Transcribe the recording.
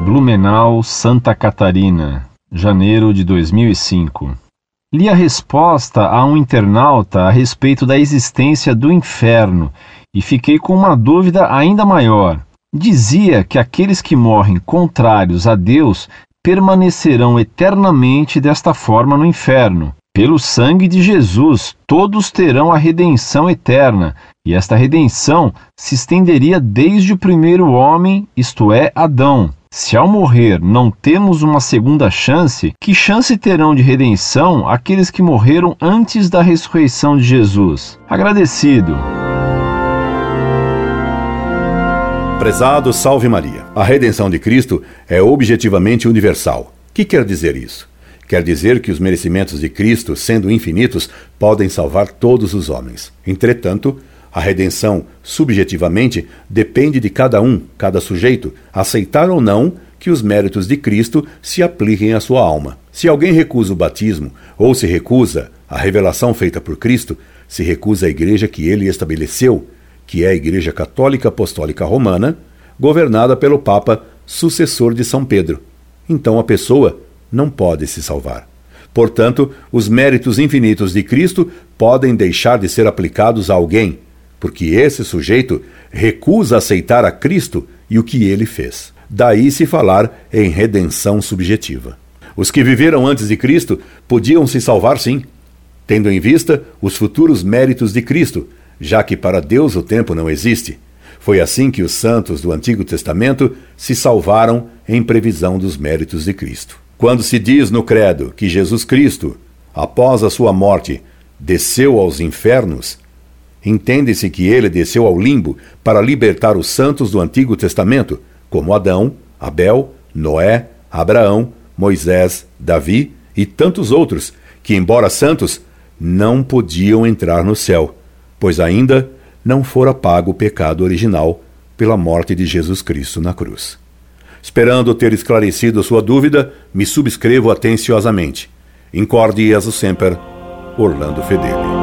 Natal, Santa Catarina, janeiro de 2005. Li a resposta a um internauta a respeito da existência do inferno e fiquei com uma dúvida ainda maior. Dizia que aqueles que morrem contrários a Deus permanecerão eternamente desta forma no inferno. Pelo sangue de Jesus, todos terão a redenção eterna, e esta redenção se estenderia desde o primeiro homem, isto é, Adão. Se ao morrer não temos uma segunda chance, que chance terão de redenção aqueles que morreram antes da ressurreição de Jesus? Agradecido. Prezado Salve Maria. A redenção de Cristo é objetivamente universal. O que quer dizer isso? Quer dizer que os merecimentos de Cristo, sendo infinitos, podem salvar todos os homens. Entretanto, a redenção, subjetivamente, depende de cada um, cada sujeito, aceitar ou não que os méritos de Cristo se apliquem à sua alma. Se alguém recusa o batismo ou se recusa a revelação feita por Cristo, se recusa a igreja que ele estabeleceu, que é a Igreja Católica Apostólica Romana, governada pelo Papa, sucessor de São Pedro. Então a pessoa não pode se salvar. Portanto, os méritos infinitos de Cristo podem deixar de ser aplicados a alguém porque esse sujeito recusa aceitar a Cristo e o que ele fez. Daí se falar em redenção subjetiva. Os que viveram antes de Cristo podiam se salvar sim, tendo em vista os futuros méritos de Cristo, já que para Deus o tempo não existe. Foi assim que os santos do Antigo Testamento se salvaram em previsão dos méritos de Cristo. Quando se diz no Credo que Jesus Cristo, após a sua morte, desceu aos infernos, Entende-se que ele desceu ao limbo para libertar os santos do Antigo Testamento, como Adão, Abel, Noé, Abraão, Moisés, Davi e tantos outros, que, embora santos, não podiam entrar no céu, pois ainda não fora pago o pecado original pela morte de Jesus Cristo na cruz. Esperando ter esclarecido sua dúvida, me subscrevo atenciosamente. Incorde Jesus Semper, Orlando Fedeli.